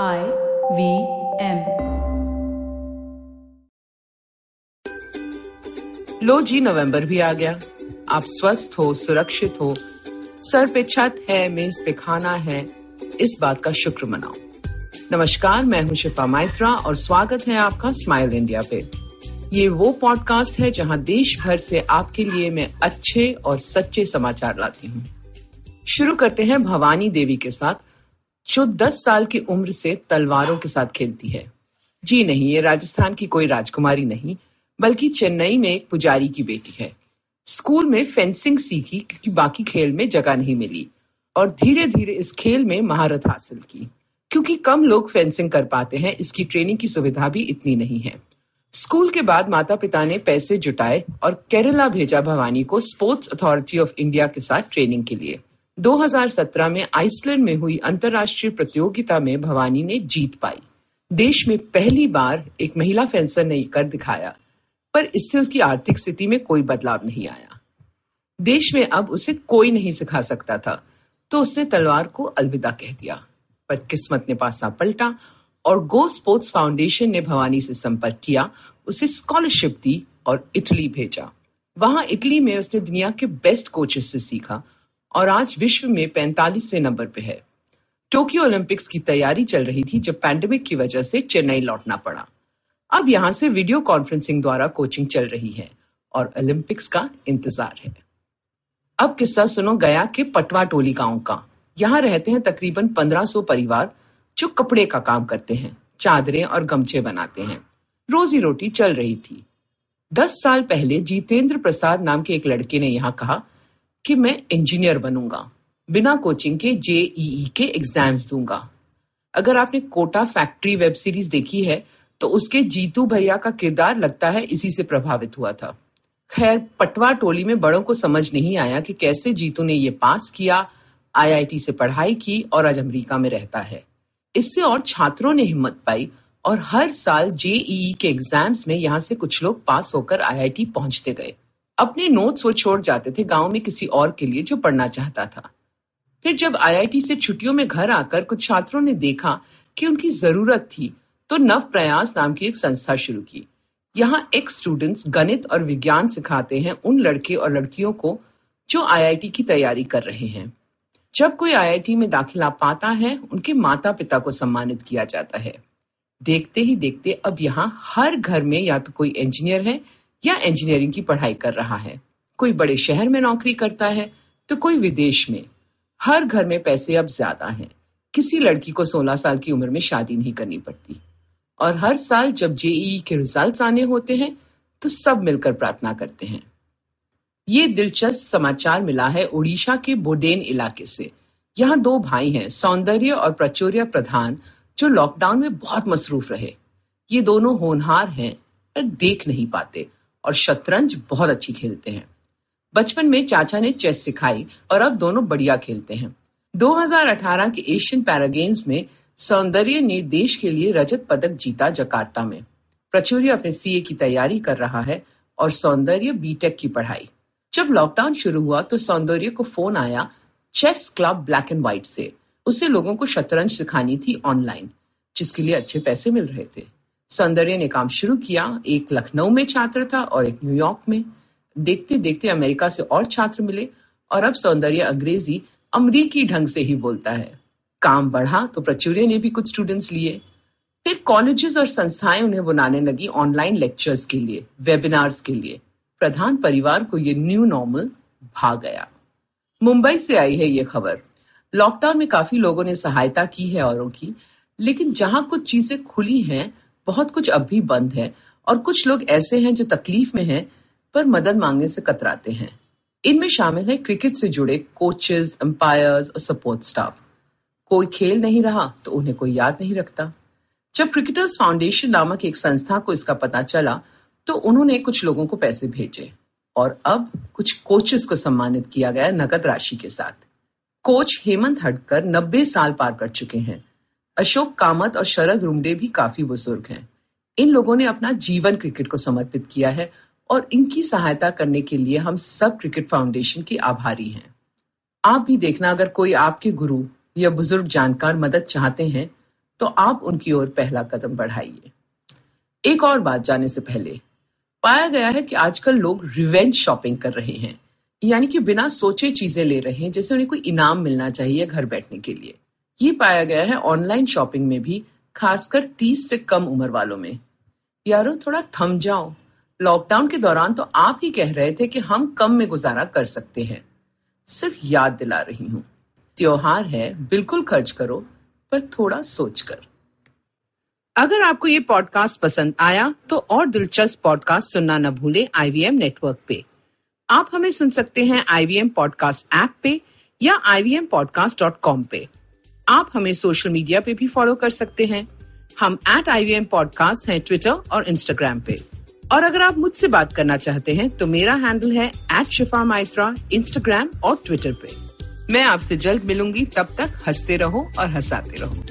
I V M. लो जी, नवंबर भी आ गया। आप स्वस्थ हो, सुरक्षित हो। सर पे छत है, मेज पे खाना है। इस बात का शुक्र मनाओ। नमस्कार, मैं हूँ शिफा माइत्रा और स्वागत है आपका स्माइल इंडिया पे। ये वो पॉडकास्ट है जहाँ देश भर से आपके लिए मैं अच्छे और सच्चे समाचार लाती हूँ। शुरू करते हैं भवानी देवी के साथ। जो 10 साल की उम्र से तलवारों के साथ खेलती है। जी नहीं, ये राजस्थान की कोई राजकुमारी नहीं, बल्कि चेन्नई में एक पुजारी की बेटी है। स्कूल में फेंसिंग सीखी, क्योंकि बाकी खेल में जगह नहीं मिली, और धीरे धीरे इस खेल में महारत हासिल की। क्योंकि कम लोग फेंसिंग कर पाते हैं, इसकी ट्रेनिंग की सुविधा भी इतनी नहीं है। स्कूल के बाद माता पिता ने पैसे जुटाए और केरला भेजा भवानी को स्पोर्ट्स अथॉरिटी ऑफ़ इंडिया के साथ ट्रेनिंग के लिए। 2017 में आइसलैंड में हुई अंतर्राष्ट्रीय प्रतियोगिता में भवानी ने जीत पाई। देश में पहली बार एक महिला फेंसर ने कर दिखाया, पर इससे उसकी आर्थिक स्थिति में कोई बदलाव नहीं आया। देश में अब उसे कोई नहीं सिखा सकता था तो उसने तलवार को अलविदा कह दिया। पर किस्मत ने पासा पलटा और गो स्पोर्ट्स फाउंडेशन ने भवानी से संपर्क किया, उसे स्कॉलरशिप दी और इटली भेजा। वहाँ इटली में उसने दुनिया के बेस्ट कोचेस से सीखा और आज विश्व में पैंतालीसवें नंबर पे है। टोक्यो ओलंपिक्स की तैयारी चल रही थी जब पैंडेमिक की वजह से चेन्नई लौटना पड़ा। अब यहाँ से वीडियो कॉन्फ्रेंसिंग द्वारा कोचिंग चल रही है और ओलंपिक्स का इंतज़ार है। अब किस्सा सुनो गया के पटवा टोली गाँव का। यहाँ रहते हैं तकरीबन 1500 परिवार जो कपड़े का काम करते हैं, चादरें और गमछे बनाते हैं। रोजी रोटी चल रही थी। दस साल पहले जीतेंद्र प्रसाद नाम के एक लड़के ने यहाँ कहा कि मैं इंजीनियर बनूँगा, बिना कोचिंग के जेईई के एग्ज़ाम्स दूँगा। अगर आपने कोटा फैक्ट्री वेब सीरीज़ देखी है तो उसके जीतू भैया का किरदार लगता है इसी से प्रभावित हुआ था। खैर, पटवा टोली में बड़ों को समझ नहीं आया कि कैसे जीतू ने ये पास किया आईआईटी से पढ़ाई की और आज अमेरिका में रहता है। इससे और छात्रों ने हिम्मत पाई और हर साल जेईई के एग्ज़ाम्स में यहाँ से कुछ लोग पास होकर आईआईटी पहुँचते गए। अपने नोट्स वो छोड़ जाते थे गाँव में किसी और के लिए जो पढ़ना चाहता था। फिर जब आईआईटी से छुट्टियों में घर आकर कुछ छात्रों ने देखा कि उनकी ज़रूरत थी तो नव प्रयास नाम की एक संस्था शुरू की। यहाँ एक्स स्टूडेंट्स गणित और विज्ञान सिखाते हैं उन लड़के और लड़कियों को जो आईआईटी की तैयारी कर रहे हैं। जब कोई आईआईटी में दाखिला पाता है, उनके माता पिता को सम्मानित किया जाता है। देखते ही देखते अब यहाँ हर घर में या तो कोई इंजीनियर है या इंजीनियरिंग की पढ़ाई कर रहा है। कोई बड़े शहर में नौकरी करता है तो कोई विदेश में। हर घर में पैसे अब ज़्यादा हैं। किसी लड़की को 16 साल की उम्र में शादी नहीं करनी पड़ती। और हर साल जब जेईई के रिजल्ट्स आने होते हैं तो सब मिलकर प्रार्थना करते हैं। ये दिलचस्प समाचार मिला है ओडिशा के बोडेन इलाके से। यहाँ दो भाई हैं, सौंदर्य और प्रचुर्य प्रधान, जो लॉकडाउन में बहुत मसरूफ रहे। ये दोनों होनहार हैं पर देख नहीं पाते। और शतरंज बहुत अच्छी खेलते हैं। बचपन में चाचा ने चेस सिखाई और अब दोनों बढ़िया खेलते हैं। 2018 के एशियन पैरा गेम्स में सौंदर्य ने देश के लिए रजत पदक जीता जकार्ता में। प्रचुर्य अपने सीए की तैयारी कर रहा है और सौंदर्य बीटेक की पढ़ाई। जब लॉकडाउन शुरू हुआ तो सौंदर्य को फ़ोन आया chess club black and white से। उसे लोगों को शतरंज सिखानी थी ऑनलाइन जिसके लिए अच्छे पैसे मिल रहे थे। सौंदर्य ने काम शुरू किया। एक लखनऊ में छात्र था और एक न्यूयॉर्क में। देखते देखते अमेरिका से और छात्र मिले और अब सौंदर्य अंग्रेज़ी अमरीकी ढंग से ही बोलता है। काम बढ़ा तो प्रचुर्य ने भी कुछ स्टूडेंट्स लिए। फिर कॉलेजेस और संस्थाएँ उन्हें बुलाने लगी ऑनलाइन लेक्चर्स के लिए वेबिनार्स के लिए। प्रधान परिवार को ये न्यू नॉर्मल भाग गया। मुंबई से आई है ये खबर। लॉकडाउन में काफ़ी लोगों ने सहायता की है औरों की, लेकिन जहाँ कुछ चीज़ें खुली हैं बहुत कुछ अब भी बंद है और कुछ लोग ऐसे हैं जो तकलीफ़ में हैं, पर मदद मांगने से कतराते हैं। इनमें शामिल है क्रिकेट से जुड़े कोचेस एम्पायर्स और सपोर्ट स्टाफ। कोई खेल नहीं रहा तो उन्हें कोई याद नहीं रखता। जब क्रिकेटर्स फाउंडेशन नामक एक संस्था को इसका पता चला तो उन्होंने कुछ लोगों को पैसे भेजे और अब कुछ कोचेस को सम्मानित किया गया नकद राशि के साथ। कोच हेमंत हटकर 90 साल पार कर चुके हैं। अशोक कामत और शरद रुमडे भी काफ़ी बुज़ुर्ग हैं। इन लोगों ने अपना जीवन क्रिकेट को समर्पित किया है और इनकी सहायता करने के लिए हम सब क्रिकेट फाउंडेशन के आभारी हैं। आप भी देखना, अगर कोई आपके गुरु या बुज़ुर्ग जानकार मदद चाहते हैं तो आप उनकी ओर पहला कदम बढ़ाइए। एक और बात जाने से पहले, पाया गया है कि आजकल लोग रिवेंज शॉपिंग कर रहे हैं, यानी कि बिना सोचे चीज़ें ले रहे हैं, जैसे उन्हें कोई इनाम मिलना चाहिए घर बैठने के लिए। ये पाया गया है ऑनलाइन शॉपिंग में भी, खासकर 30 से कम उम्र वालों में। यारो, थोड़ा थम जाओ। लॉकडाउन के दौरान तो आप ही कह रहे थे कि हम कम में गुजारा कर सकते हैं। सिर्फ़ याद दिला रही हूँ। त्योहार है, बिल्कुल खर्च करो, पर थोड़ा सोच कर। अगर आपको ये पॉडकास्ट पसंद आया तो और दिलचस्प पॉडकास्ट सुनना न भूलें आईवीएम नेटवर्क पे। आप हमें सुन सकते हैं आईवीएम पॉडकास्ट ऐप पे या ivmpodcast.com पे। आप हमें सोशल मीडिया पे भी फॉलो कर सकते हैं। हम at I V M podcast है ट्विटर और इंस्टाग्राम पे। और अगर आप मुझसे बात करना चाहते हैं तो मेरा हैंडल है एट शिफा माइत्रा इंस्टाग्राम और ट्विटर पे। मैं आपसे जल्द मिलूँगी, तब तक हँसते रहो और हंसाते रहो।